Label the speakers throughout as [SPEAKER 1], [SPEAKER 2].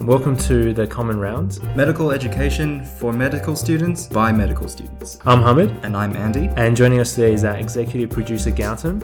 [SPEAKER 1] Welcome to the Common Rounds.
[SPEAKER 2] Medical education for medical students by medical students.
[SPEAKER 1] I'm Hamid,
[SPEAKER 2] And I'm Andy.
[SPEAKER 1] and joining us today is our executive producer Gautam.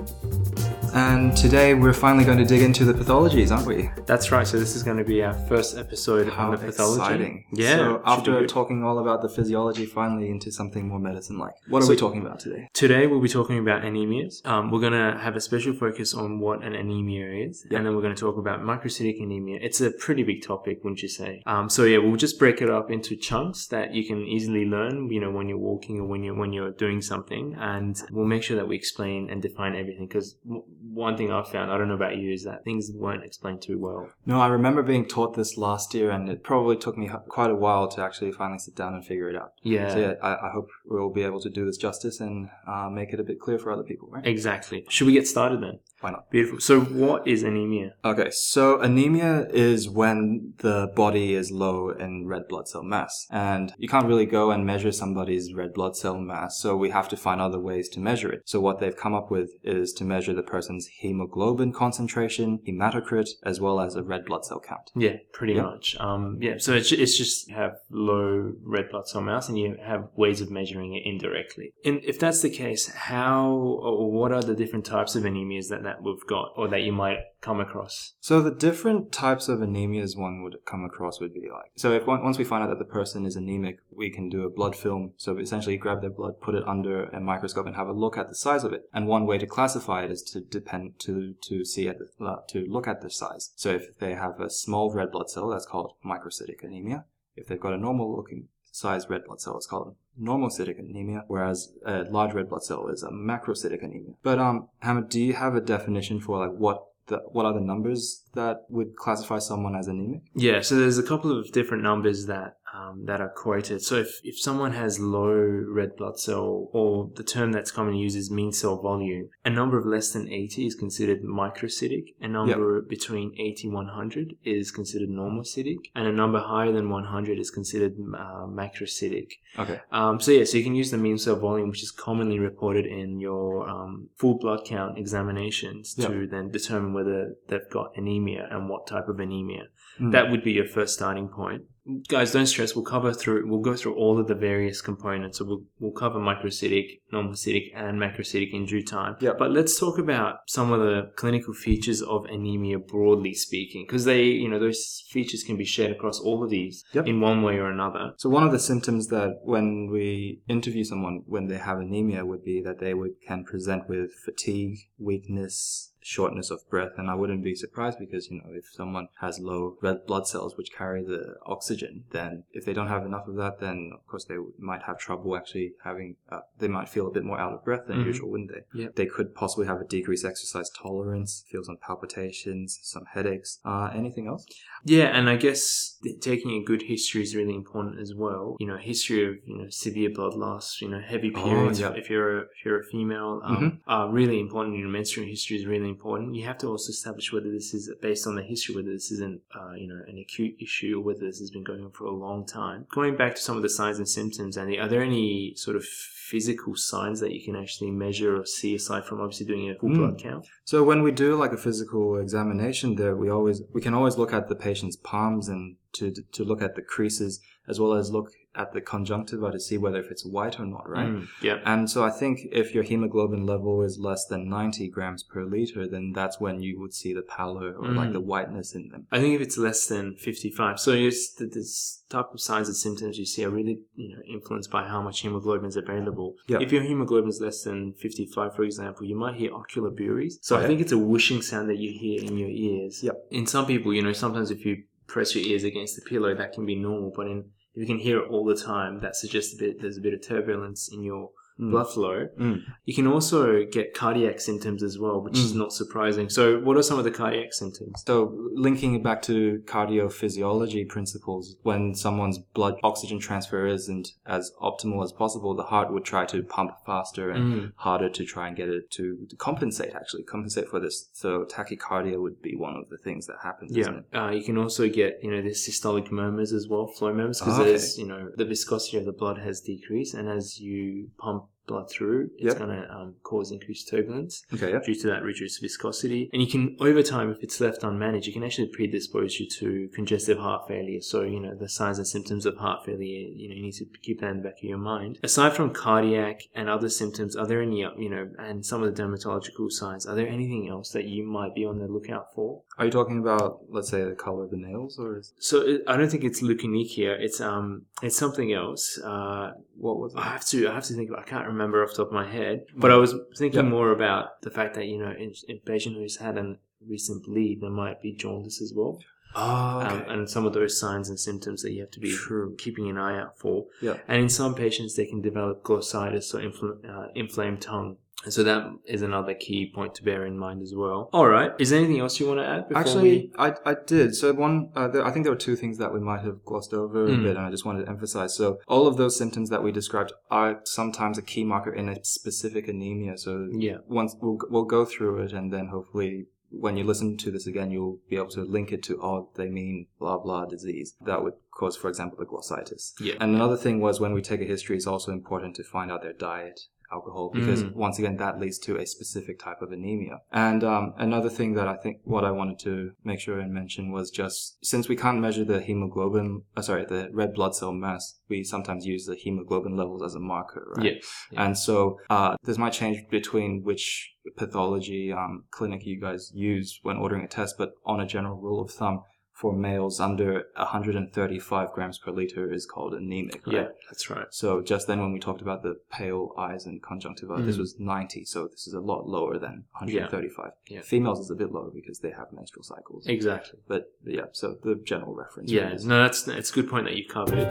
[SPEAKER 2] And today we're finally going to dig into the pathologies, aren't we?
[SPEAKER 1] That's right. So this is going to be our first episode
[SPEAKER 2] How
[SPEAKER 1] on the pathology.
[SPEAKER 2] exciting.
[SPEAKER 1] Yeah.
[SPEAKER 2] So after talking all about the physiology, finally into something more medicine-like. What are
[SPEAKER 1] So-
[SPEAKER 2] we talking about today?
[SPEAKER 1] Today we'll be talking about anemias. Um, we're going to have a special focus on what an anemia is,
[SPEAKER 2] Yep.
[SPEAKER 1] and then we're going to talk about microcytic anemia. It's a pretty big topic, wouldn't you say? Um, so yeah, we'll just break it up into chunks that you can easily learn. You know, when you're walking or when you're when you're doing something, and we'll make sure that we explain and define everything. Because w- one thing I've found, I don't know about you, is that things weren't explained too well.
[SPEAKER 2] No, I remember being taught this last year, and it probably took me quite a while to actually finally sit down and figure it out.
[SPEAKER 1] Yeah.
[SPEAKER 2] So yeah, I, I hope we'll be able to do this justice and uh, make it a bit clear for other people, right?
[SPEAKER 1] Exactly. Should we get started then?
[SPEAKER 2] Why not?
[SPEAKER 1] Beautiful. So, what is anemia?
[SPEAKER 2] Okay, so anemia is when the body is low in red blood cell mass. And you can't really go and measure somebody's red blood cell mass, so we have to find other ways to measure it. So what they've come up with is to measure the person's hemoglobin concentration, hematocrit, as well as a red blood cell count.
[SPEAKER 1] Yeah, pretty
[SPEAKER 2] Yeah.
[SPEAKER 1] much. Um, yeah, so it's, it's just have low red blood cell mass, and you have ways of measuring it indirectly. And if that's the case, how or what are the different types of anemias that, that we've got, or that you might come across?
[SPEAKER 2] So the different types of anemias one would come across would be like, so if one, once we find out that the person is anemic, we can do a blood film. So essentially grab their blood, put it under a microscope and have a look at the size of it. And one way to classify it is to depend, to, to see at the, uh, to look at the size. So if they have a small red blood cell, that's called microcytic anemia. If they've got a normal looking size red blood cell, it's called normocytic anemia, whereas a large red blood cell is a macrocytic anemia. But um, Hamid, do you have a definition for like what the, what are the numbers that would classify someone as anemic?
[SPEAKER 1] Yeah, so there's a couple of different numbers that um, that are quoted. So if, if someone has low red blood cell, or the term that's commonly used is mean cell volume, a number of less than 80 is considered microcytic, a number between 80 and 100 is considered normocytic, and a number higher than 100 is considered uh, macrocytic.
[SPEAKER 2] Okay.
[SPEAKER 1] Um, so yeah, so you can use the mean cell volume, which is commonly reported in your um, full blood count examinations,
[SPEAKER 2] Yeah.
[SPEAKER 1] to then determine whether they've got anemia and what type of anemia.
[SPEAKER 2] Mm.
[SPEAKER 1] That would be your first starting point. Guys, don't stress. We'll cover through. We'll go through all of the various components. So we'll we'll cover microcytic, normocytic, and macrocytic in due time.
[SPEAKER 2] Yeah.
[SPEAKER 1] But let's talk about some of the clinical features of anemia, broadly speaking, because they, you know, those features can be shared across all of these
[SPEAKER 2] Yep.
[SPEAKER 1] in one way or another.
[SPEAKER 2] So one of the symptoms that when we interview someone when they have anemia would be that they would can present with fatigue, weakness, shortness of breath, and I wouldn't be surprised because you know if someone has low red blood cells which carry the oxygen, then if they don't have enough of that, then of course they might have trouble actually having. Uh, they might feel a bit more out of breath than
[SPEAKER 1] Mhm.
[SPEAKER 2] usual, wouldn't they?
[SPEAKER 1] Yep.
[SPEAKER 2] They could possibly have a decreased exercise tolerance, feel some palpitations, some headaches. Uh, anything else?
[SPEAKER 1] Yeah, and I guess taking a good history is really important as well. You know, history of you know severe blood loss, you know, heavy
[SPEAKER 2] Oh,
[SPEAKER 1] periods if you're a, if you're a female, um, are really important. You know, menstrual history is really important. You have to also establish whether this is based on the history, whether this isn't uh, you know an acute issue or whether this has been going on for a long time. Going back to some of the signs and symptoms, Andy, are there any sort of physical signs that you can actually measure or see aside from obviously doing a full
[SPEAKER 2] Mm.
[SPEAKER 1] blood count?
[SPEAKER 2] So when we do like a physical examination, there we always we can always look at the patient's palms and to to look at the creases as well as look at the conjunctiva to see whether if it's white or not, right?
[SPEAKER 1] Mm, yeah.
[SPEAKER 2] And so I think if your hemoglobin level is less than 90 grams per liter, then that's when you would see the pallor or like
[SPEAKER 1] Mm.
[SPEAKER 2] the whiteness in them.
[SPEAKER 1] I think if it's less than 55, so th- this type of signs and symptoms you see are really, you know, influenced by how much hemoglobin is available.
[SPEAKER 2] Yeah.
[SPEAKER 1] If your hemoglobin is less than 55, for example, you might hear ocular bruits. So I think it's a whooshing sound that you hear in your ears.
[SPEAKER 2] Yeah.
[SPEAKER 1] In some people, you know, sometimes if you press your ears against the pillow, that can be normal, but in you can hear it all the time, that suggests a bit there's a bit of turbulence in your
[SPEAKER 2] Mm.
[SPEAKER 1] blood flow.
[SPEAKER 2] Mm.
[SPEAKER 1] You can also get cardiac symptoms as well, which is
[SPEAKER 2] Mm.
[SPEAKER 1] not surprising. So, what are some of the cardiac symptoms?
[SPEAKER 2] So linking it back to cardiophysiology principles, when someone's blood oxygen transfer isn't as optimal as possible, the heart would try to pump faster and
[SPEAKER 1] Mm.
[SPEAKER 2] harder to try and get it to, to compensate, actually, compensate for this. So tachycardia would be one of the things that happens, isn't
[SPEAKER 1] Yeah,
[SPEAKER 2] it?
[SPEAKER 1] uh, you can also get you know the systolic murmurs as well, flow murmurs, because
[SPEAKER 2] Oh, okay.
[SPEAKER 1] there's you know the viscosity of the blood has decreased, and as you pump blood through, it's
[SPEAKER 2] Yep.
[SPEAKER 1] going to um, cause increased turbulence
[SPEAKER 2] Okay, yeah.
[SPEAKER 1] due to that reduced viscosity. And you can, over time, if it's left unmanaged, you can actually predispose you to congestive heart failure. So, you know, the signs and symptoms of heart failure, you know, you need to keep that in the back of your mind. Aside from cardiac and other symptoms, are there any, you know, and some of the dermatological signs, are there anything else that you might be on the lookout for?
[SPEAKER 2] Are you talking about, let's say, the color of the nails, or is
[SPEAKER 1] So it, I don't think it's leukonychia. It's um, it's something else. Uh,
[SPEAKER 2] what was it?
[SPEAKER 1] I have to I have to think. About, I can't remember off the top of my head. But I was thinking
[SPEAKER 2] Yeah.
[SPEAKER 1] more about the fact that you know, in, in a patient who's had a recent bleed, there might be jaundice as well,
[SPEAKER 2] Oh,
[SPEAKER 1] um, and some of those signs and symptoms that you have to be
[SPEAKER 2] True.
[SPEAKER 1] keeping an eye out for.
[SPEAKER 2] Yeah.
[SPEAKER 1] And in some patients, they can develop glossitis or infl- uh, inflamed tongue. And so that is another key point to bear in mind as well. All right. Is there anything else you want to add? before
[SPEAKER 2] Actually, I, I did. So one, uh, there, I think there were two things that we might have glossed over a
[SPEAKER 1] Mm.
[SPEAKER 2] bit, and I just wanted to emphasize. So all of those symptoms that we described are sometimes a key marker in a specific anemia. So
[SPEAKER 1] yeah.
[SPEAKER 2] once we'll we'll go through it, and then hopefully when you listen to this again, you'll be able to link it to oh they mean blah blah disease that would cause, for example, the glossitis.
[SPEAKER 1] Yeah.
[SPEAKER 2] And another thing was when we take a history, it's also important to find out their diet, alcohol, because
[SPEAKER 1] Mm.
[SPEAKER 2] once again, that leads to a specific type of anemia. And um, another thing that I think what I wanted to make sure and mention was just since we can't measure the hemoglobin, uh, sorry, the red blood cell mass, we sometimes use the hemoglobin levels as a marker, right?
[SPEAKER 1] Yeah. Yeah.
[SPEAKER 2] And so uh, this might change between which pathology um, clinic you guys use when ordering a test, but on a general rule of thumb, for males under 135 grams per liter is called anemic, right?
[SPEAKER 1] Yeah. That's right.
[SPEAKER 2] So just then when we talked about the pale eyes and conjunctiva, this
[SPEAKER 1] Mhm.
[SPEAKER 2] was 90, so this is a lot lower than 135.
[SPEAKER 1] Yeah.
[SPEAKER 2] Females is a bit lower because they have menstrual cycles.
[SPEAKER 1] Exactly.
[SPEAKER 2] But yeah, so the general reference.
[SPEAKER 1] Yeah, no, that's it's a good point that you covered.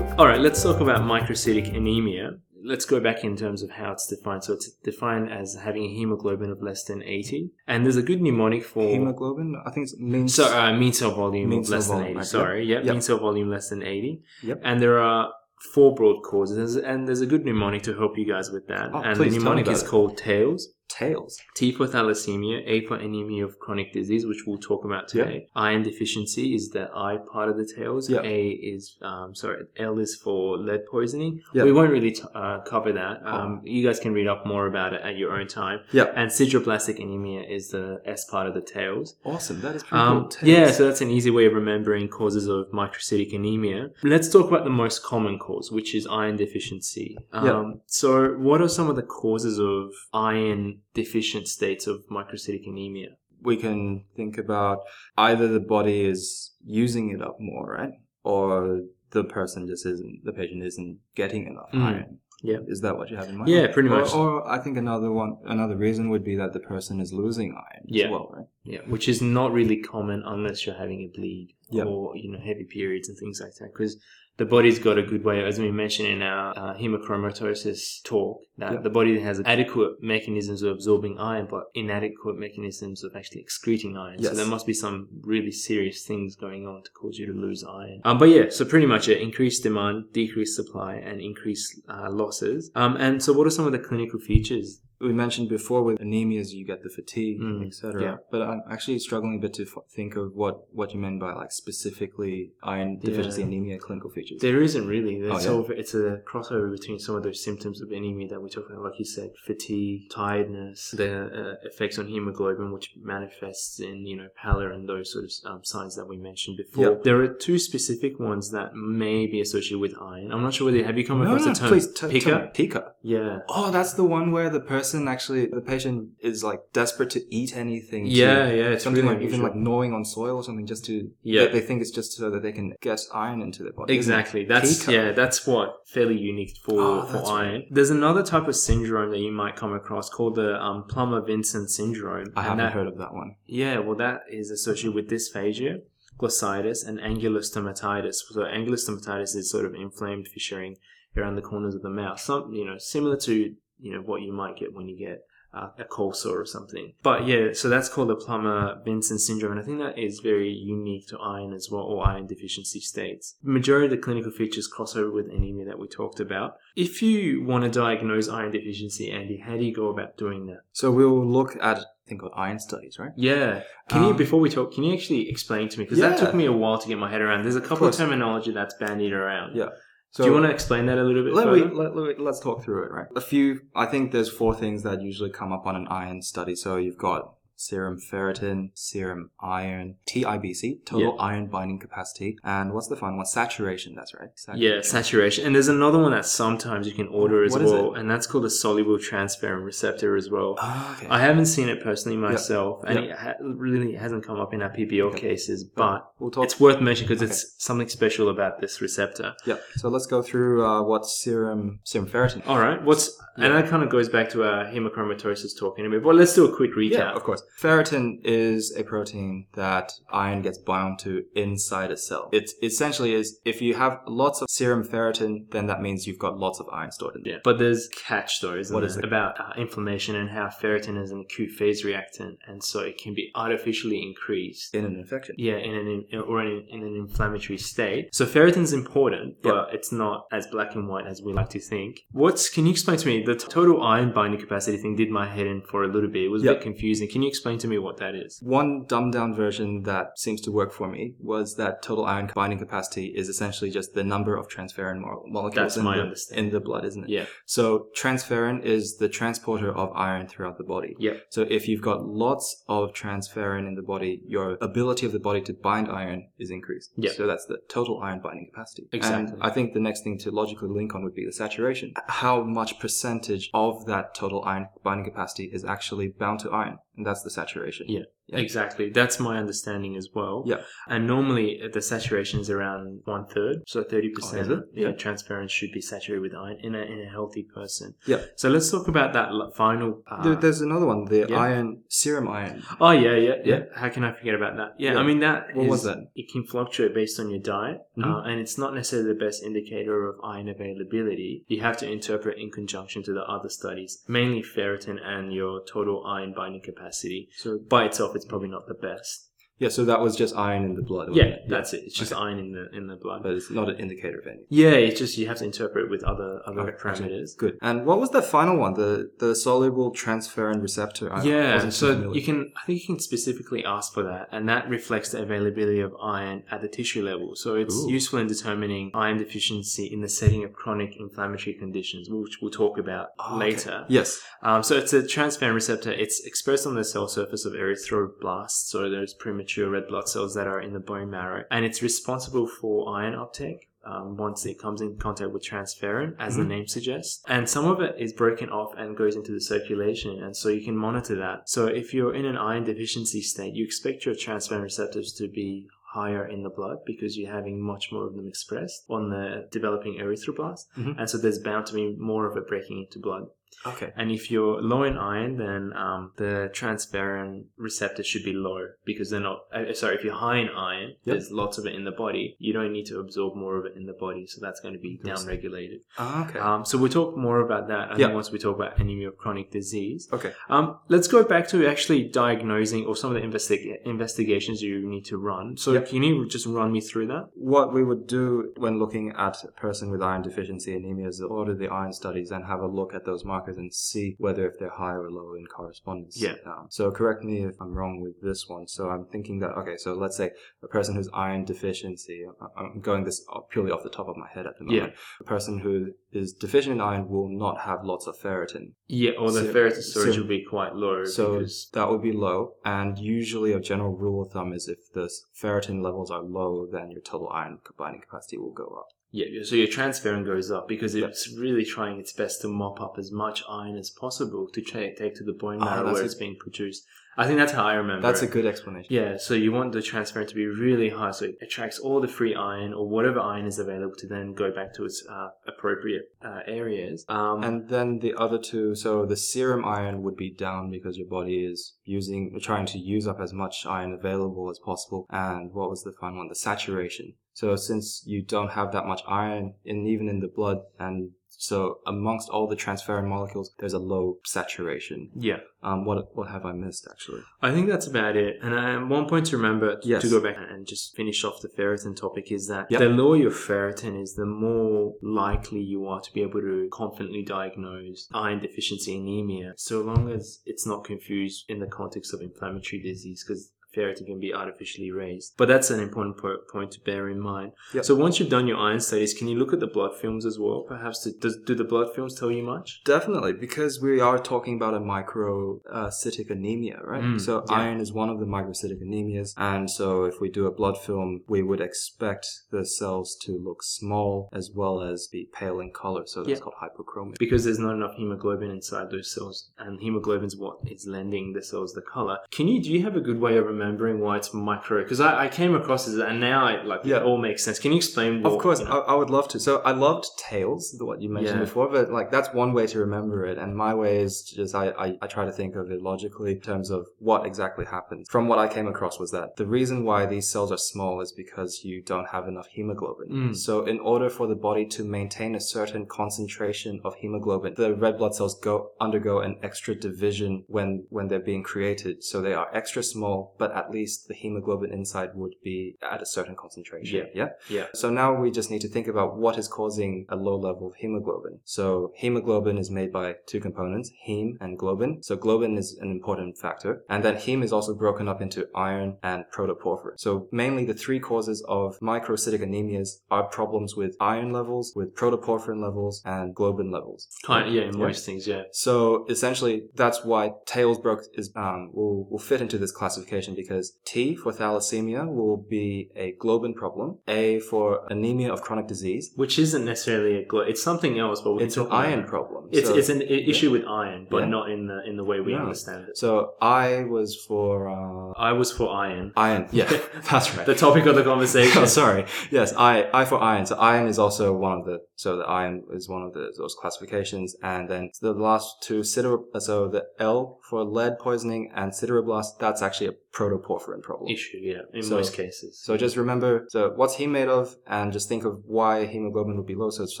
[SPEAKER 1] All right, let's talk about microcytic anemia. Let's go back in terms of how it's defined. So it's defined as having a hemoglobin of less than 80, and there's a good mnemonic for
[SPEAKER 2] hemoglobin, I think it's mean.
[SPEAKER 1] so uh, mean cell volume
[SPEAKER 2] Mean
[SPEAKER 1] of less than 80.
[SPEAKER 2] right,
[SPEAKER 1] Sorry, yeah,
[SPEAKER 2] Yep.
[SPEAKER 1] mean cell volume less than 80.
[SPEAKER 2] Yep.
[SPEAKER 1] And there are four broad causes, and there's a good mnemonic to help you guys with that.
[SPEAKER 2] Oh,
[SPEAKER 1] and the
[SPEAKER 2] please tell me
[SPEAKER 1] mnemonic is
[SPEAKER 2] it.
[SPEAKER 1] called TAILS.
[SPEAKER 2] Tails.
[SPEAKER 1] T for thalassemia, A for anemia of chronic disease, which we'll talk about
[SPEAKER 2] Yeah.
[SPEAKER 1] today. Iron deficiency is the I part of the tails.
[SPEAKER 2] Yeah.
[SPEAKER 1] A is, um, sorry, L is for lead poisoning.
[SPEAKER 2] Yeah.
[SPEAKER 1] We won't really t- uh, cover that.
[SPEAKER 2] Oh.
[SPEAKER 1] Um, You guys can read up more about it at your own time.
[SPEAKER 2] Yeah.
[SPEAKER 1] And sideroblastic anemia is the S part of the tails.
[SPEAKER 2] Awesome. That is pretty
[SPEAKER 1] Um,
[SPEAKER 2] cool. Tails.
[SPEAKER 1] yeah, so that's an easy way of remembering causes of microcytic anemia. Let's talk about the most common cause, which is iron deficiency. Um,
[SPEAKER 2] Yeah.
[SPEAKER 1] So, what are some of the causes of iron deficient states of microcytic anemia?
[SPEAKER 2] we can think about either the body is using it up more, right? Or the person just isn't, the patient isn't getting enough
[SPEAKER 1] Mm.
[SPEAKER 2] iron.
[SPEAKER 1] Yeah.
[SPEAKER 2] Is that what you have in mind?
[SPEAKER 1] Yeah, pretty much.
[SPEAKER 2] Or, I think another one, another reason would be that the person is losing iron
[SPEAKER 1] Yeah.
[SPEAKER 2] as well, right?
[SPEAKER 1] Yeah, which is not really common unless you're having a bleed
[SPEAKER 2] Yeah.
[SPEAKER 1] or you know heavy periods and things like that. Because the body's got a good way, as we mentioned in our uh, hemochromatosis talk, that
[SPEAKER 2] Yeah.
[SPEAKER 1] the body has adequate mechanisms of absorbing iron, but inadequate mechanisms of actually excreting iron. So there must be some really serious things going on to cause you to lose iron. Um, but yeah, so pretty much it: increased demand, decreased supply, and increased uh, losses. Um, and so what are some of the clinical features?
[SPEAKER 2] We mentioned before with anemias, you get the fatigue,
[SPEAKER 1] Mm,
[SPEAKER 2] etc.
[SPEAKER 1] yeah.
[SPEAKER 2] But I'm actually struggling a bit to f- think of what, what you meant by like specifically iron deficiency
[SPEAKER 1] Yeah.
[SPEAKER 2] anemia clinical features.
[SPEAKER 1] There isn't really.
[SPEAKER 2] Oh, yeah?
[SPEAKER 1] of- it's a crossover between some of those symptoms of anemia that we talked about, like you said, fatigue, tiredness, the uh, effects on hemoglobin, which manifests in you know pallor and those sort of um, signs that we mentioned before.
[SPEAKER 2] Yeah.
[SPEAKER 1] There are two specific ones that may be associated with iron. I'm not sure whether have you come
[SPEAKER 2] no,
[SPEAKER 1] across
[SPEAKER 2] no,
[SPEAKER 1] the term
[SPEAKER 2] please, t-
[SPEAKER 1] pica?
[SPEAKER 2] me. Pica.
[SPEAKER 1] Yeah.
[SPEAKER 2] Oh, that's the one where the person actually, the patient is like desperate to eat anything.
[SPEAKER 1] Yeah, yeah, it's
[SPEAKER 2] something
[SPEAKER 1] really
[SPEAKER 2] like even like gnawing on soil or something just to.
[SPEAKER 1] Yeah.
[SPEAKER 2] They, they think it's just so that they can get iron into their body.
[SPEAKER 1] Exactly. That's yeah. That's what fairly unique for
[SPEAKER 2] Oh,
[SPEAKER 1] for iron. There's another type of syndrome that you might come across called the um, Plummer-Vinson syndrome.
[SPEAKER 2] I haven't
[SPEAKER 1] that-
[SPEAKER 2] heard of that one.
[SPEAKER 1] Yeah, well, that is associated with dysphagia, glossitis, and angular stomatitis. So angular stomatitis is sort of inflamed fissuring around the corners of the mouth. Some, you know, similar to you know what you might get when you get uh, a cold sore or something. But yeah, so that's called the Plummer-Vinson syndrome, and I think that is very unique to iron as well, or iron deficiency states. Majority of the clinical features cross over with anemia that we talked about. If you want to diagnose iron deficiency, Andy, how do you go about doing that?
[SPEAKER 2] So we'll look at, I think, called iron studies, right?
[SPEAKER 1] Yeah. Can you,
[SPEAKER 2] Um,
[SPEAKER 1] before we talk, can you actually explain to me? Because that took me a while to get my head around. There's a couple of,
[SPEAKER 2] course.
[SPEAKER 1] terminology that's bandied around.
[SPEAKER 2] Yeah. So
[SPEAKER 1] Do you want to explain that a little bit
[SPEAKER 2] let we, let, let, let's talk through it, right? A few, I think there's four things that usually come up on an iron study. So you've got serum ferritin, serum iron, TIBC, total iron binding capacity, and what's the final one? Saturation, that's right.
[SPEAKER 1] Yeah, saturation. And there's another one that sometimes you can order as
[SPEAKER 2] What
[SPEAKER 1] well, and that's called a soluble transferrin receptor as well.
[SPEAKER 2] Oh, okay.
[SPEAKER 1] I haven't seen it personally myself, and
[SPEAKER 2] Yep.
[SPEAKER 1] it ha- really hasn't come up in our PBL
[SPEAKER 2] Okay.
[SPEAKER 1] cases, but
[SPEAKER 2] we'll talk.
[SPEAKER 1] it's worth mentioning because
[SPEAKER 2] Okay.
[SPEAKER 1] it's something special about this receptor.
[SPEAKER 2] yeah. So let's go through uh, what serum serum ferritin.
[SPEAKER 1] All right, what's and that kind of goes back to our hemochromatosis talk in a bit, but let's do a quick recap.
[SPEAKER 2] Yeah, of course. Ferritin is a protein that iron gets bound to inside a cell. It essentially is if you have lots of serum ferritin, then that means you've got lots of iron stored in there.
[SPEAKER 1] Yeah, but there's catch though, isn't
[SPEAKER 2] What
[SPEAKER 1] there?
[SPEAKER 2] is it?
[SPEAKER 1] about uh, inflammation and how ferritin is an acute phase reactant, and so it can be artificially increased.
[SPEAKER 2] In an infection.
[SPEAKER 1] Yeah, in an in, or in, in an inflammatory state. So ferritin's important, but it's not as black and white as we like to think. What's can you explain to me the t- total iron binding capacity thing? Did my head in for a little bit. It was a bit confusing. Can you explain to me what that is?
[SPEAKER 2] One dumbed down version that seems to work for me was that total iron binding capacity is essentially just the number of transferrin mo- molecules
[SPEAKER 1] That's
[SPEAKER 2] in,
[SPEAKER 1] my
[SPEAKER 2] the,
[SPEAKER 1] understanding.
[SPEAKER 2] in the blood, isn't it?
[SPEAKER 1] Yeah.
[SPEAKER 2] So transferrin is the transporter of iron throughout the body.
[SPEAKER 1] Yep.
[SPEAKER 2] So if you've got lots of transferrin in the body, your ability of the body to bind iron is increased.
[SPEAKER 1] Yep.
[SPEAKER 2] So that's the total iron binding capacity.
[SPEAKER 1] Exactly.
[SPEAKER 2] And I think the next thing to logically link on would be the saturation. How much percentage of that total iron binding capacity is actually bound to iron? And that's the saturation.
[SPEAKER 1] Yeah.
[SPEAKER 2] Yeah.
[SPEAKER 1] Exactly. That's my understanding as well.
[SPEAKER 2] Yeah.
[SPEAKER 1] And normally uh, the saturation is around one third, so thirty
[SPEAKER 2] Oh,
[SPEAKER 1] percent.
[SPEAKER 2] is?
[SPEAKER 1] Yeah,
[SPEAKER 2] Yeah.
[SPEAKER 1] should be saturated with iron in a in a healthy person.
[SPEAKER 2] Yeah.
[SPEAKER 1] So let's talk about that final. Uh,
[SPEAKER 2] There, there's another one, the
[SPEAKER 1] yeah.
[SPEAKER 2] iron, serum iron.
[SPEAKER 1] oh yeah, yeah, yeah. How can I forget about that? Yeah. I mean that.
[SPEAKER 2] What was that?
[SPEAKER 1] It can fluctuate based on your diet,
[SPEAKER 2] Mhm.
[SPEAKER 1] uh, and it's not necessarily the best indicator of iron availability. You have to interpret in conjunction to the other studies, mainly ferritin and your total iron binding capacity.
[SPEAKER 2] So
[SPEAKER 1] By itself, it's probably not the best.
[SPEAKER 2] Yeah, so that was just iron in the blood.
[SPEAKER 1] Yeah,
[SPEAKER 2] it?
[SPEAKER 1] that's it. It's just
[SPEAKER 2] Okay.
[SPEAKER 1] iron in the in the blood.
[SPEAKER 2] But it's not an indicator of any.
[SPEAKER 1] Yeah, it's just you have to interpret with other other
[SPEAKER 2] Okay,
[SPEAKER 1] parameters.
[SPEAKER 2] Good. And what was the final one? The the soluble transferrin receptor. I
[SPEAKER 1] yeah, so
[SPEAKER 2] familiar.
[SPEAKER 1] you can I think you can specifically ask for that, and that reflects the availability of iron at the tissue level. So it's
[SPEAKER 2] Ooh.
[SPEAKER 1] useful in determining iron deficiency in the setting of chronic inflammatory conditions, which we'll talk about
[SPEAKER 2] Oh, okay.
[SPEAKER 1] later.
[SPEAKER 2] Yes.
[SPEAKER 1] Um, so it's a transferrin receptor. It's expressed on the cell surface of erythroblasts, so those premature red blood cells that are in the bone marrow, and it's responsible for iron uptake. Um, once it comes in contact with transferrin, as the
[SPEAKER 2] Mhm.
[SPEAKER 1] name suggests, and some of it is broken off and goes into the circulation, and so you can monitor that. So if you're in an iron deficiency state, you expect your transferrin receptors to be higher in the blood because you're having much more of them expressed on the developing erythroblast,
[SPEAKER 2] Mhm.
[SPEAKER 1] and so there's bound to be more of it breaking into blood.
[SPEAKER 2] Okay.
[SPEAKER 1] And if you're low in iron, then um, the transferrin receptor should be low because they're not. Uh, sorry, if you're high in iron,
[SPEAKER 2] Yep.
[SPEAKER 1] there's lots of it in the body. You don't need to absorb more of it in the body, so that's going to be downregulated.
[SPEAKER 2] Ah, okay.
[SPEAKER 1] Um, so we'll talk more about that. I think once we talk about anemia of chronic disease.
[SPEAKER 2] okay.
[SPEAKER 1] Um, let's go back to actually diagnosing or some of the investi- investigations you need to run. So
[SPEAKER 2] Yep.
[SPEAKER 1] can you just run me through that?
[SPEAKER 2] What we would do when looking at a person with iron deficiency anemia is order the iron studies and have a look at those markers and see whether if they're high or low in correspondence.
[SPEAKER 1] Yeah.
[SPEAKER 2] Um, so correct me if I'm wrong with this one. So I'm thinking that okay. So let's say a person who's iron deficiency. I'm going this purely off the top of my head at the moment. Yeah. A person who is deficient in iron will not have lots of ferritin.
[SPEAKER 1] Yeah, or the
[SPEAKER 2] So-
[SPEAKER 1] ferritin storage
[SPEAKER 2] so-
[SPEAKER 1] will be quite low.
[SPEAKER 2] So
[SPEAKER 1] because,
[SPEAKER 2] that would be low. And usually a general rule of thumb is if the ferritin levels are low, then your total iron binding capacity will go up.
[SPEAKER 1] Yeah, yeah, so your transferrin goes up because it's really trying its best to mop up as much iron as possible to tra- take to the bone
[SPEAKER 2] Ah,
[SPEAKER 1] marrow
[SPEAKER 2] that's
[SPEAKER 1] where
[SPEAKER 2] a-
[SPEAKER 1] it's being produced. I think that's how I remember.
[SPEAKER 2] That's a good explanation.
[SPEAKER 1] Yeah, so you want the transferrin to be really high, so it attracts all the free iron or whatever iron is available to then go back to its uh, appropriate uh, areas. Um,
[SPEAKER 2] And then the other two, so the serum iron would be down because your body is using, trying to use up as much iron available as possible. And what was the final one? The saturation. So since you don't have that much iron in even in the blood, and so amongst all the transferrin molecules, there's a low saturation.
[SPEAKER 1] yeah,
[SPEAKER 2] Um, what what have I missed actually?
[SPEAKER 1] I think that's about it. And um, one point to remember
[SPEAKER 2] Yes.
[SPEAKER 1] to go back and just finish off the ferritin topic is that
[SPEAKER 2] Yep.
[SPEAKER 1] the lower your ferritin is, the more likely you are to be able to confidently diagnose iron deficiency anemia, so long as it's not confused in the context of inflammatory disease, because ferritin can be artificially raised. But that's an important po- point to bear in mind.
[SPEAKER 2] Yep.
[SPEAKER 1] So once you've done your iron studies, can you look at the blood films as well? Perhaps to, does, do the blood films tell you much?
[SPEAKER 2] Definitely, because we are talking about a microcytic anemia, right?
[SPEAKER 1] Mm,
[SPEAKER 2] so
[SPEAKER 1] yeah.
[SPEAKER 2] iron is one of the microcytic anemias, and so if we do a blood film, we would expect the cells to look small as well as be pale in color. So that's
[SPEAKER 1] Yeah.
[SPEAKER 2] called hypochromic.
[SPEAKER 1] Because there's not enough hemoglobin inside those cells, and hemoglobin's what is lending the cells the color. Can you do you have a good way of remembering why it's micro? Because I, I came across this and now I like
[SPEAKER 2] Yeah.
[SPEAKER 1] it all makes sense. Can you explain? What,
[SPEAKER 2] Of course,
[SPEAKER 1] you know-
[SPEAKER 2] I, I would love to. So I loved tails, the what you mentioned
[SPEAKER 1] Yeah.
[SPEAKER 2] before, but like that's one way to remember it. And my way is just I, I, I try to think of it logically in terms of what exactly happens. From what I came across was that the reason why these cells are small is because you don't have enough hemoglobin.
[SPEAKER 1] Mm.
[SPEAKER 2] So in order for the body to maintain a certain concentration of hemoglobin, the red blood cells go undergo an extra division when when they're being created. So they are extra small, but at least the hemoglobin inside would be at a certain concentration.
[SPEAKER 1] Yeah.
[SPEAKER 2] Yeah.
[SPEAKER 1] yeah.
[SPEAKER 2] So now we just need to think about what is causing a low level of hemoglobin. So hemoglobin is made by two components, heme and globin. So globin is an important factor. And then heme is also broken up into iron and protoporphyrin. So mainly the three causes of microcytic anemias are problems with iron levels, with protoporphyrin levels, and globin levels.
[SPEAKER 1] Kind yeah, in
[SPEAKER 2] Yeah.
[SPEAKER 1] most things, yeah.
[SPEAKER 2] So essentially, that's why tails broke is um, will will fit into this classification because T for thalassemia will be a globin problem. A for anemia of chronic disease.
[SPEAKER 1] Which isn't necessarily a glo- It's something else, but we
[SPEAKER 2] It's an iron problem.
[SPEAKER 1] It's
[SPEAKER 2] So-
[SPEAKER 1] it's an issue with iron, but
[SPEAKER 2] Yeah.
[SPEAKER 1] not in the in the way we
[SPEAKER 2] No.
[SPEAKER 1] understand it.
[SPEAKER 2] so I was for uh,
[SPEAKER 1] I was for iron.
[SPEAKER 2] iron. Yeah, that's right.
[SPEAKER 1] The topic of the conversation.
[SPEAKER 2] oh, sorry. Yes, I, I for iron. So iron is also one of the, so the iron is one of the, those classifications. And then the last two, sider, uh, so the L for lead poisoning and sideroblast, that's actually a protoporphyrin problem.
[SPEAKER 1] issue, yeah, in
[SPEAKER 2] So-
[SPEAKER 1] most cases.
[SPEAKER 2] So just remember, so what's heme made of and just think of why hemoglobin would be low. So it's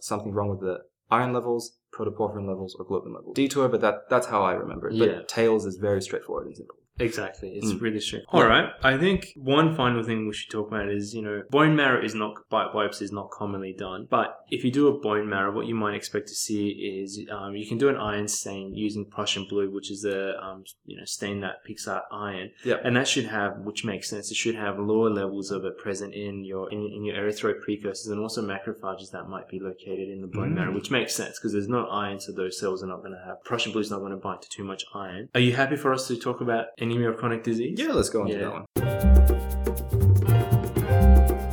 [SPEAKER 2] something wrong with the iron levels, protoporphyrin levels, or globin levels. Detour, but that, that's how I remember it. But
[SPEAKER 1] Yeah.
[SPEAKER 2] tails is very straightforward and simple.
[SPEAKER 1] Exactly. It's
[SPEAKER 2] Mm.
[SPEAKER 1] really strange. All right. I think one final thing we should talk about is, you know, bone marrow is not, bi- biopsy is not commonly done. But if you do a bone marrow, what you might expect to see is um, you can do an iron stain using Prussian blue, which is a, um, you know, stain that picks out iron.
[SPEAKER 2] Yeah.
[SPEAKER 1] And that should have, which makes sense, it should have lower levels of it present in your, in, in your erythroid precursors and also macrophages that might be located in the bone
[SPEAKER 2] Mm.
[SPEAKER 1] marrow, which makes sense because there's no iron, so those cells are not going to have, Prussian blue is not going to bind to too much iron. Are you happy for us to talk about anemia of chronic disease?
[SPEAKER 2] Yeah, let's go on to that one.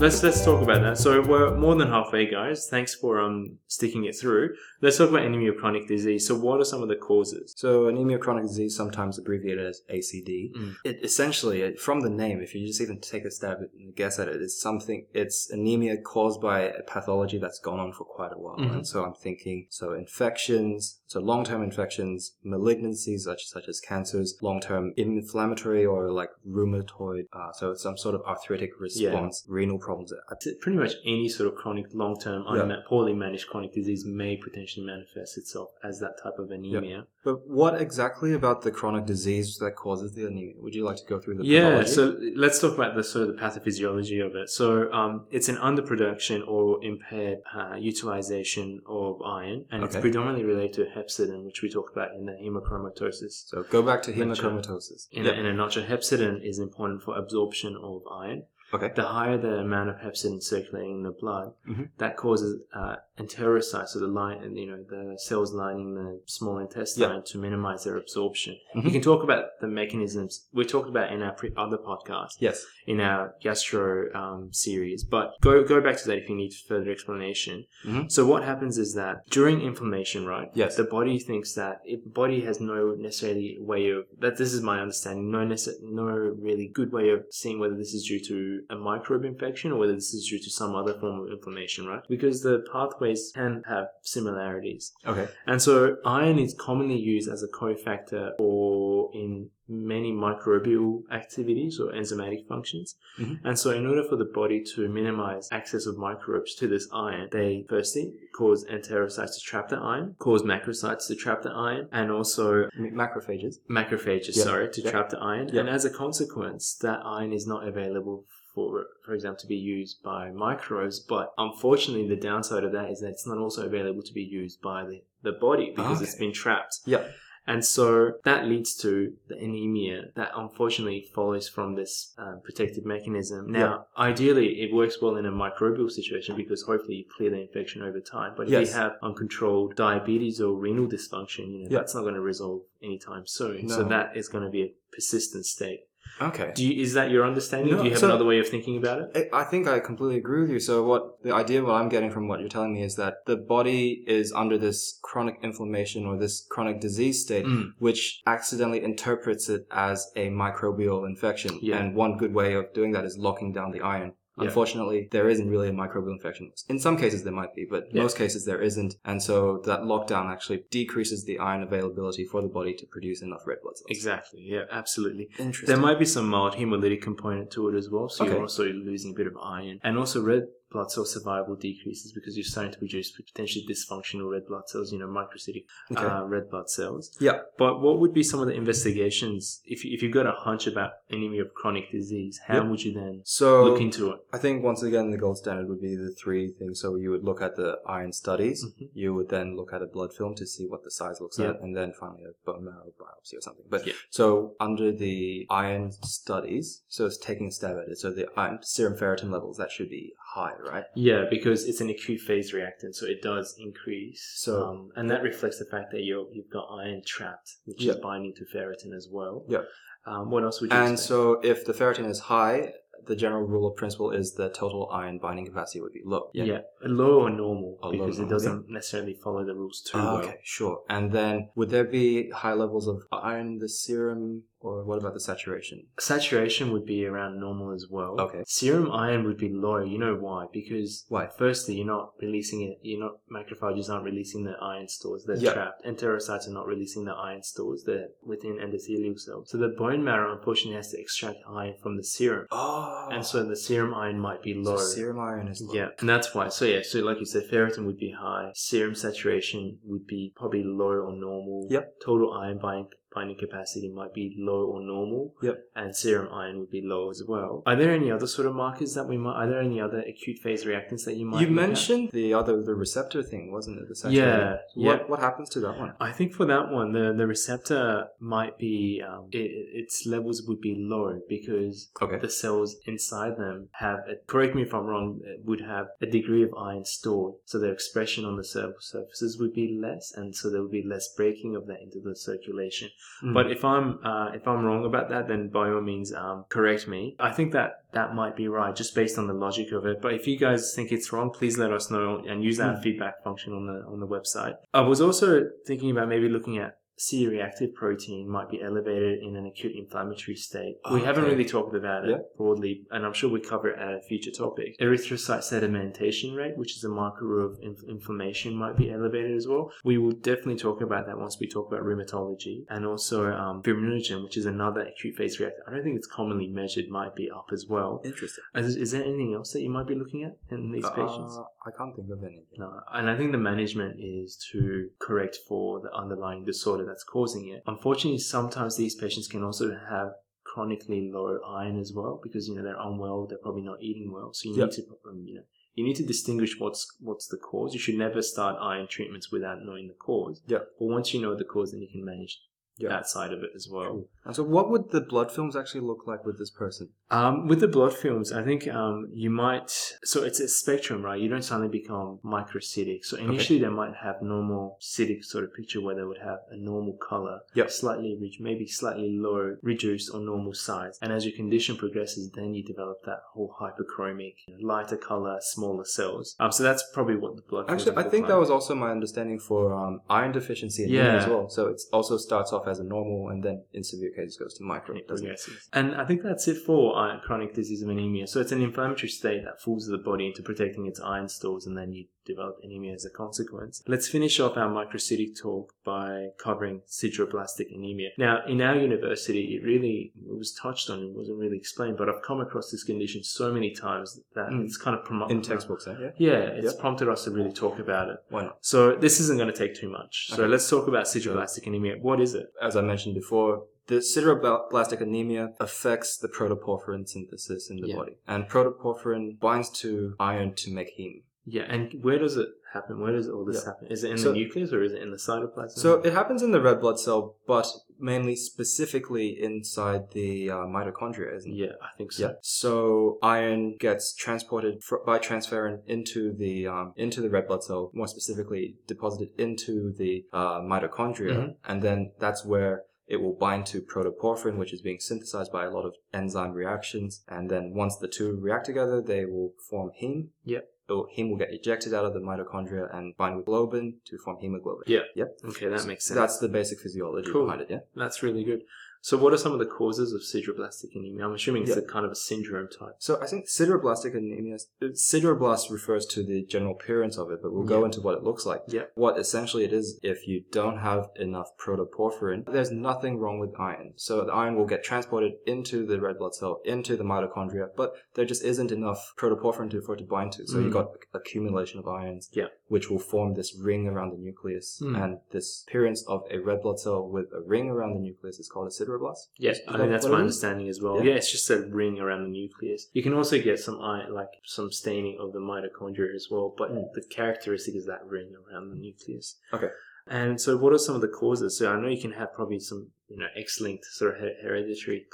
[SPEAKER 1] Let's let's talk about that. So we're more than halfway, guys. Thanks for um sticking it through. Let's talk about anemia of chronic disease. So what are some of the causes?
[SPEAKER 2] So anemia of chronic disease, sometimes abbreviated as ACD.
[SPEAKER 1] Mm.
[SPEAKER 2] It essentially, it- from the name, if you just even take a stab and guess at it, it's something. It's anemia caused by a pathology that's gone on for quite a while.
[SPEAKER 1] Mhm.
[SPEAKER 2] And so I'm thinking, so infections, so long-term infections, malignancies such such as cancers, long-term inflammatory or like rheumatoid, uh, so some sort of arthritic response, renal problems. Uh,
[SPEAKER 1] T- Pretty much any sort of chronic, long-term,
[SPEAKER 2] Yeah.
[SPEAKER 1] unma- poorly managed chronic disease may potentially manifest itself as that type of anemia.
[SPEAKER 2] But what exactly about the chronic disease that causes the anemia? Would you like to go through the
[SPEAKER 1] Yeah,
[SPEAKER 2] pathology?
[SPEAKER 1] so let's talk about the sort of the pathophysiology of it. So um, it's an underproduction or impaired uh, utilization of iron, and it's predominantly related to hepcidin, which we talk about in the hemochromatosis.
[SPEAKER 2] So go back to hemochromatosis.
[SPEAKER 1] In, a, in a nutshell, hepcidin is important for absorption of iron.
[SPEAKER 2] Okay.
[SPEAKER 1] The higher the amount of hepcidin circulating in the blood,
[SPEAKER 2] Mhm.
[SPEAKER 1] that causes uh, enterocytes, so the line, and you know, the cells lining the small intestine, to minimize their absorption.
[SPEAKER 2] Mhm.
[SPEAKER 1] You can talk about the mechanisms we talked about in our pre- other podcast,
[SPEAKER 2] Yes.
[SPEAKER 1] in our gastro um, series, but go go back to that if you need further explanation.
[SPEAKER 2] Mhm.
[SPEAKER 1] So what happens is that during inflammation, right?
[SPEAKER 2] Yes.
[SPEAKER 1] The body thinks that the body has no necessarily way of that. This is my understanding. No necess- no really good way of seeing whether this is due to a microbe infection or whether this is due to some other form of inflammation, right? Because the pathways can have similarities.
[SPEAKER 2] Okay.
[SPEAKER 1] And so iron is commonly used as a cofactor or in many microbial activities or enzymatic functions.
[SPEAKER 2] Mhm.
[SPEAKER 1] And so in order for the body to minimize access of microbes to this iron, they firstly cause enterocytes to trap the iron, cause macrocytes to trap the iron, and also
[SPEAKER 2] M- macrophages.
[SPEAKER 1] macrophages,
[SPEAKER 2] Yeah.
[SPEAKER 1] sorry, to
[SPEAKER 2] Yeah.
[SPEAKER 1] trap the iron.
[SPEAKER 2] Yeah.
[SPEAKER 1] And as a consequence, that iron is not available for, for example, to be used by microbes. But unfortunately, the downside of that is that it's not also available to be used by the, the body because it's been trapped.
[SPEAKER 2] Yeah.
[SPEAKER 1] And so that leads to the anemia that unfortunately follows from this uh, protective mechanism. Now, ideally, it works well in a microbial situation because hopefully you clear the infection over time. But if
[SPEAKER 2] Yes.
[SPEAKER 1] you have uncontrolled diabetes or renal dysfunction, you know,
[SPEAKER 2] Yeah.
[SPEAKER 1] that's not going to resolve anytime soon. So that is going to be a persistent state.
[SPEAKER 2] Okay.
[SPEAKER 1] Do you, is that your understanding?
[SPEAKER 2] No,
[SPEAKER 1] Do you have
[SPEAKER 2] so-
[SPEAKER 1] another way of thinking about it?
[SPEAKER 2] I I think I completely agree with you. So what the idea what I'm getting from what you're telling me is that the body is under this chronic inflammation or this chronic disease state
[SPEAKER 1] Mm.
[SPEAKER 2] which accidentally interprets it as a microbial infection.
[SPEAKER 1] Yeah.
[SPEAKER 2] And one good way of doing that is locking down the iron.
[SPEAKER 1] Yeah.
[SPEAKER 2] Unfortunately, there isn't really a microbial infection. In some cases, there might be, but
[SPEAKER 1] Yeah.
[SPEAKER 2] most cases there isn't. And so that lockdown actually decreases the iron availability for the body to produce enough red blood cells.
[SPEAKER 1] Exactly. Yeah, absolutely.
[SPEAKER 2] Interesting.
[SPEAKER 1] There might be some mild hemolytic component to it as well, so
[SPEAKER 2] Okay.
[SPEAKER 1] you're also losing a bit of iron. And also red blood cell survival decreases because you're starting to produce potentially dysfunctional red blood cells, you know, microcytic
[SPEAKER 2] Okay.
[SPEAKER 1] uh, red blood cells.
[SPEAKER 2] Yeah.
[SPEAKER 1] But what would be some of the investigations, if, you, if you've got a hunch about anemia of chronic disease, how
[SPEAKER 2] Yep.
[SPEAKER 1] would you then
[SPEAKER 2] So
[SPEAKER 1] look into it?
[SPEAKER 2] I think once again the gold standard would be the three things. So you would look at the iron studies.
[SPEAKER 1] Mhm.
[SPEAKER 2] You would then look at a blood film to see what the size looks like, and then finally a bone marrow biopsy or something. But
[SPEAKER 1] Yeah.
[SPEAKER 2] so under the iron studies, so it's taking a stab at it. So the iron, serum ferritin levels that should be high, right?
[SPEAKER 1] Yeah, because it's an acute phase reactant, so it does increase.
[SPEAKER 2] So-
[SPEAKER 1] um, and that reflects the fact that you're, you've got iron trapped, which
[SPEAKER 2] Yeah.
[SPEAKER 1] is binding to ferritin as well.
[SPEAKER 2] Yeah.
[SPEAKER 1] Um, what else would you say?
[SPEAKER 2] And
[SPEAKER 1] expect?
[SPEAKER 2] so if the ferritin is high, the general rule of principle is the total iron binding capacity would be low.
[SPEAKER 1] Yeah. low or normal
[SPEAKER 2] low
[SPEAKER 1] because
[SPEAKER 2] or
[SPEAKER 1] it doesn't necessarily follow the rules too
[SPEAKER 2] Ah,
[SPEAKER 1] well.
[SPEAKER 2] okay, sure. And then would there be high levels of iron in the serum, or what about the saturation?
[SPEAKER 1] Saturation would be around normal as well.
[SPEAKER 2] Okay.
[SPEAKER 1] Serum iron would be low. You know why? Because
[SPEAKER 2] Why?
[SPEAKER 1] firstly, you're not releasing it. You're not macrophages aren't releasing the iron stores. They're
[SPEAKER 2] Yeah.
[SPEAKER 1] trapped. Enterocytes are not releasing the iron stores. They're within endothelial cells. So the bone marrow unfortunately has to extract iron from the serum,
[SPEAKER 2] Oh,
[SPEAKER 1] and so the serum iron might be low.
[SPEAKER 2] So serum iron is low.
[SPEAKER 1] Yeah, and that's why. So yeah, so like you said, ferritin would be high. Serum saturation would be probably low or normal.
[SPEAKER 2] Yep.
[SPEAKER 1] Total iron bind, binding capacity might be low or normal.
[SPEAKER 2] Yep.
[SPEAKER 1] And serum iron would be low as well. Are there any other sort of markers that we might? Are there any other acute phase reactants that you might?
[SPEAKER 2] You
[SPEAKER 1] look at?
[SPEAKER 2] mentioned the other the receptor thing, wasn't it? The
[SPEAKER 1] Yeah,
[SPEAKER 2] What
[SPEAKER 1] yeah.
[SPEAKER 2] what happens to that one?
[SPEAKER 1] I think for that one, the, the receptor might be, um, it, its levels would be low because
[SPEAKER 2] Okay.
[SPEAKER 1] the cells inside them have, a, correct me if I'm wrong, uh, would have a degree of iron stored. So their expression on the cell surfaces would be less, and so there would be less breaking of that into the circulation.
[SPEAKER 2] Mm.
[SPEAKER 1] But if I'm uh, if I'm wrong about that, then by all means, um, correct me. I think that that might be right, just based on the logic of it. But if you guys think it's wrong, please let us know and use that
[SPEAKER 2] Mm.
[SPEAKER 1] feedback function on the on the website. I was also thinking about maybe looking at C-reactive protein might be elevated in an acute inflammatory state. We haven't really talked about it
[SPEAKER 2] Yeah.
[SPEAKER 1] broadly, and I'm sure we cover it at a future topic. Erythrocyte sedimentation rate, which is a marker of inf- inflammation, might be elevated as well. We will definitely talk about that once we talk about rheumatology, and also um, fibrinogen, which is another acute phase reactant. I don't think it's commonly measured, might be up as well.
[SPEAKER 2] Interesting.
[SPEAKER 1] Is, is there anything else that you might be looking at in these patients?
[SPEAKER 2] I can't think of any.
[SPEAKER 1] No, and I think the management is to correct for the underlying disorder that's causing it. Unfortunately, sometimes these patients can also have chronically low iron as well because you know they're unwell, they're probably not eating well. So you
[SPEAKER 2] Yep.
[SPEAKER 1] need to you know you need to distinguish what's what's the cause. You should never start iron treatments without knowing the cause.
[SPEAKER 2] Yeah.
[SPEAKER 1] But once you know the cause, then you can manage That side of it as well.
[SPEAKER 2] And so, what would the blood films actually look like with this person?
[SPEAKER 1] Um, with the blood films, I think um, you might. So it's a spectrum, right? You don't suddenly become microcytic. So initially, they might have normocytic sort of picture where they would have a normal color,
[SPEAKER 2] Yep.
[SPEAKER 1] slightly rich, maybe slightly low, reduced or normal size. And as your condition progresses, then you develop that whole hyperchromic, lighter color, smaller cells. Um, so that's probably what the blood. films
[SPEAKER 2] Actually, I think
[SPEAKER 1] like.
[SPEAKER 2] that was also my understanding for um, iron deficiency anemia
[SPEAKER 1] Yeah.
[SPEAKER 2] as well. So it also starts off as a normal, and then in severe cases goes to micro.
[SPEAKER 1] it
[SPEAKER 2] Doesn't it?
[SPEAKER 1] And I think that's it for uh, chronic disease of anemia. So it's an inflammatory state that fools the body into protecting its iron stores, and then you develop anemia as a consequence. Let's finish off our microcytic talk by covering sideroblastic anemia. Now, in our university, it really it was touched on, it wasn't really explained, but I've come across this condition so many times that
[SPEAKER 2] Mm.
[SPEAKER 1] it's kind of promo-
[SPEAKER 2] In textbooks, eh? yeah.
[SPEAKER 1] Yeah, it's
[SPEAKER 2] Yep.
[SPEAKER 1] prompted us to really talk about it.
[SPEAKER 2] Why not?
[SPEAKER 1] So this isn't going to take too much. So
[SPEAKER 2] Okay.
[SPEAKER 1] let's talk about sideroblastic anemia. What is it?
[SPEAKER 2] As I mentioned before, the sideroblastic anemia affects the protoporphyrin synthesis in the
[SPEAKER 1] Yeah.
[SPEAKER 2] body, and protoporphyrin binds to iron to make heme.
[SPEAKER 1] Yeah, and where does it happen? Where does all this
[SPEAKER 2] Yeah.
[SPEAKER 1] happen? Is it in
[SPEAKER 2] So-
[SPEAKER 1] the nucleus or is it in the cytoplasm?
[SPEAKER 2] So it happens in the red blood cell, but mainly specifically inside the uh, mitochondria, isn't it?
[SPEAKER 1] yeah, I think so.
[SPEAKER 2] Yeah. So iron gets transported fr- by transferrin into the um, into the red blood cell, more specifically deposited into the uh, mitochondria,
[SPEAKER 1] Mhm.
[SPEAKER 2] and then that's where it will bind to protoporphyrin, which is being synthesized by a lot of enzyme reactions. And then once the two react together, they will form heme.
[SPEAKER 1] Yep.
[SPEAKER 2] So heme will get ejected out of the mitochondria and bind with globin to form hemoglobin.
[SPEAKER 1] Yeah.
[SPEAKER 2] Yep.
[SPEAKER 1] Okay, that makes sense.
[SPEAKER 2] That's the basic physiology
[SPEAKER 1] Cool.
[SPEAKER 2] behind it. Yeah.
[SPEAKER 1] That's really good. So, what are some of the causes of sideroblastic anemia? I'm assuming it's
[SPEAKER 2] Yeah.
[SPEAKER 1] a kind of a syndrome type.
[SPEAKER 2] So I think sideroblastic anemia, sideroblast refers to the general appearance of it, but we'll go into what it looks like.
[SPEAKER 1] Yeah.
[SPEAKER 2] What essentially it is, if you don't have enough protoporphyrin, there's nothing wrong with iron. So the iron will get transported into the red blood cell, into the mitochondria, but there just isn't enough protoporphyrin to, for it to bind to. So
[SPEAKER 1] Mm.
[SPEAKER 2] you got accumulation of ions,
[SPEAKER 1] Yeah.
[SPEAKER 2] which will form this ring around the nucleus.
[SPEAKER 1] Mm.
[SPEAKER 2] And this appearance of a red blood cell with a ring around the nucleus is called a sideroblast.
[SPEAKER 1] Yes, I think that's my understanding as well.
[SPEAKER 2] Yeah.
[SPEAKER 1] Yeah. it's just a ring around the nucleus. You can also get some like some staining of the mitochondria as well, but
[SPEAKER 2] Mm.
[SPEAKER 1] the characteristic is that ring around the nucleus.
[SPEAKER 2] Okay.
[SPEAKER 1] And so, what are some of the causes? So, I know you can have probably some, you know, X-linked sort of hereditary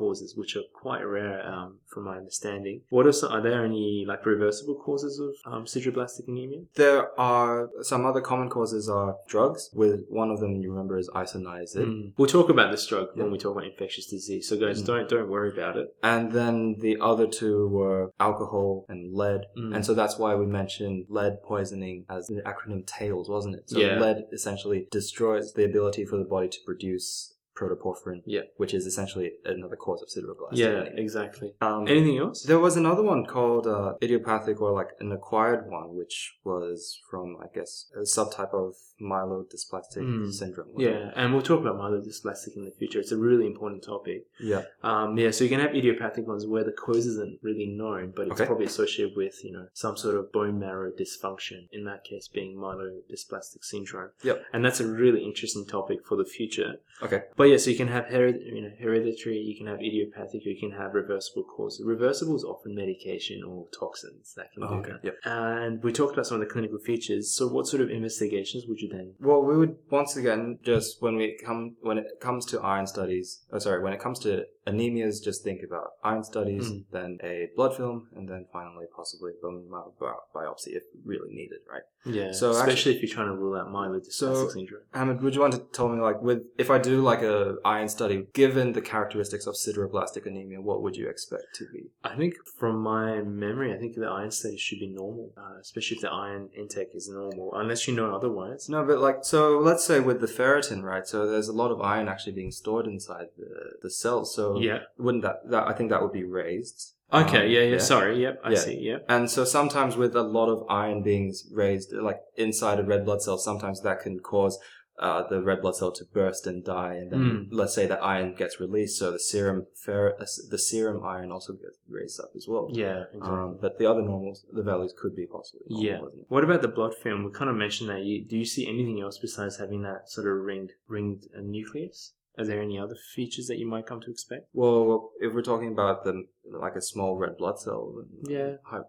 [SPEAKER 1] causes, which are quite rare, um, from my understanding. What are some? Are there any like reversible causes of um, sideroblastic anemia?
[SPEAKER 2] There are some other common causes are drugs. With one of them, you remember, is isoniazid.
[SPEAKER 1] Mm. We'll talk about this drug
[SPEAKER 2] Yeah.
[SPEAKER 1] when we talk about infectious disease. So, guys,
[SPEAKER 2] Mm.
[SPEAKER 1] don't don't worry about it.
[SPEAKER 2] And then the other two were alcohol and lead.
[SPEAKER 1] Mm.
[SPEAKER 2] And so that's why we mentioned lead poisoning as the acronym TAILS, wasn't it? So
[SPEAKER 1] Yeah.
[SPEAKER 2] lead essentially destroys the ability for the body to produce protoporphyrin,
[SPEAKER 1] Yeah.
[SPEAKER 2] which is essentially another cause of sideroblastic
[SPEAKER 1] Yeah,
[SPEAKER 2] anemia.
[SPEAKER 1] exactly.
[SPEAKER 2] Um,
[SPEAKER 1] Anything else?
[SPEAKER 2] there was another one called uh, idiopathic or like an acquired one, which was from, I guess, a subtype of myelodysplastic
[SPEAKER 1] Mm.
[SPEAKER 2] syndrome. wasn't it?
[SPEAKER 1] Yeah, and we'll talk about myelodysplastic in the future. It's a really important topic.
[SPEAKER 2] Yeah.
[SPEAKER 1] Um, yeah, so you can have idiopathic ones where the cause isn't really known, but it's
[SPEAKER 2] Okay.
[SPEAKER 1] probably associated with, you know, some sort of bone marrow dysfunction, in that case being myelodysplastic syndrome.
[SPEAKER 2] Yep.
[SPEAKER 1] And that's a really interesting topic for the future.
[SPEAKER 2] Okay.
[SPEAKER 1] But yeah, so you can have hered- you know, hereditary, you can have idiopathic, you can have reversible causes. Reversible is often medication or toxins that can oh, do
[SPEAKER 2] Oh, okay.
[SPEAKER 1] that.
[SPEAKER 2] Yep.
[SPEAKER 1] And we talked about some of the clinical features. So what sort of investigations would you then?
[SPEAKER 2] Well, we would once again just when we come when it comes to iron studies. Oh, sorry, when it comes to anemias, just think about iron studies,
[SPEAKER 1] Mm.
[SPEAKER 2] then a blood film, and then finally possibly bone marrow bi- biopsy if really needed, right?
[SPEAKER 1] Yeah,
[SPEAKER 2] So
[SPEAKER 1] especially if you're trying to rule out myelodysplastic
[SPEAKER 2] So-
[SPEAKER 1] syndrome.
[SPEAKER 2] Hamid, would you want to tell me like with if I do like a iron study, given the characteristics of sideroblastic anemia, what would you expect to be?
[SPEAKER 1] I think from my memory, I think the iron study should be normal, uh, especially if the iron intake is normal, unless you know otherwise.
[SPEAKER 2] No, but like so, let's say with the ferritin, right? So there's a lot of iron actually being stored inside the the cells. So
[SPEAKER 1] Yeah.
[SPEAKER 2] wouldn't that that I think that would be raised.
[SPEAKER 1] Okay.
[SPEAKER 2] Um,
[SPEAKER 1] yeah. Yeah. Sorry. Yep. I
[SPEAKER 2] Yeah.
[SPEAKER 1] see. Yep.
[SPEAKER 2] And so sometimes with a lot of iron being raised, like inside a red blood cell, sometimes that can cause uh, the red blood cell to burst and die. And then
[SPEAKER 1] Mm.
[SPEAKER 2] let's say that iron gets released, so the serum fer- uh, the serum iron also gets raised up as well.
[SPEAKER 1] Yeah. Exactly.
[SPEAKER 2] Um, but the other normals, the values could be possibly. normal,
[SPEAKER 1] yeah. What about the blood film? We kind of mentioned that. You, do you see anything else besides having that sort of ringed ringed uh, nucleus? Are there any other features that you might come to expect?
[SPEAKER 2] Well, if we're talking about the like a small red blood cell, then
[SPEAKER 1] Yeah.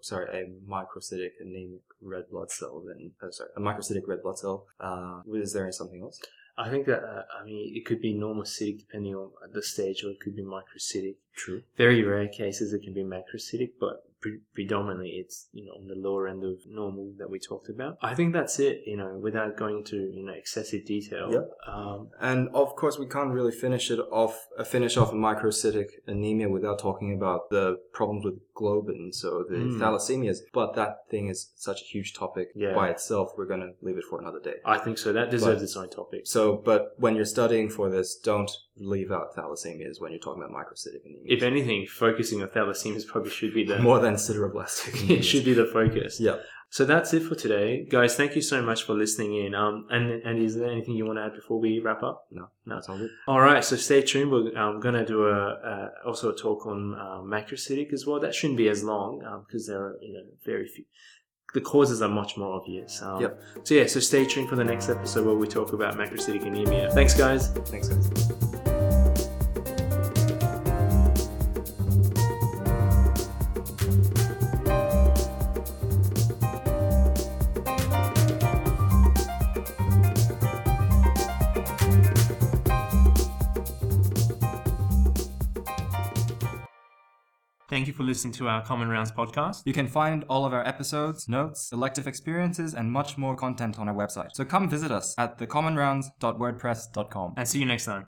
[SPEAKER 2] sorry, a microcytic anemic red blood cell, then oh, sorry, a microcytic red blood cell. Uh, is there something else?
[SPEAKER 1] I think that uh, I mean it could be normocytic depending on the stage, or it could be microcytic.
[SPEAKER 2] True.
[SPEAKER 1] very rare cases it can be macrocytic, but pre- predominantly it's you know on the lower end of normal that we talked about. I think that's it. You know, without going into you know excessive detail.
[SPEAKER 2] Yep.
[SPEAKER 1] Um,
[SPEAKER 2] And of course, we can't really finish it off, uh, finish off a microcytic anemia without talking about the problems with globin, so the
[SPEAKER 1] Mm.
[SPEAKER 2] thalassemias. But that thing is such a huge topic
[SPEAKER 1] Yeah.
[SPEAKER 2] by itself. We're going to leave it for another day.
[SPEAKER 1] I think so. That deserves
[SPEAKER 2] But-
[SPEAKER 1] its own topic.
[SPEAKER 2] So, but when you're studying for this, don't leave out thalassemias when you're talking about microcytic anemia.
[SPEAKER 1] If anything, focusing on thalassemias probably should be the
[SPEAKER 2] More than sideroblastic.
[SPEAKER 1] it should be the focus.
[SPEAKER 2] Yeah.
[SPEAKER 1] So that's it for today, guys. Thank you so much for listening in. Um, and and is there anything you want to add before we wrap up?
[SPEAKER 2] No,
[SPEAKER 1] No.
[SPEAKER 2] it's all good.
[SPEAKER 1] All right, so stay tuned. We're um, going to do a, also a talk on uh, macrocytic as well. That shouldn't be as long because there are you know very few. The causes are much more obvious. Um,
[SPEAKER 2] Yep.
[SPEAKER 1] So yeah, so stay tuned for the next episode where we talk about macrocytic anemia. Thanks, guys.
[SPEAKER 2] Thanks, guys.
[SPEAKER 1] For listening to our Common Rounds podcast.
[SPEAKER 2] You can find all of our episodes, notes, elective experiences, and much more content on our website. So come visit us at thecommonrounds.wordpress.com.
[SPEAKER 1] And see you next time.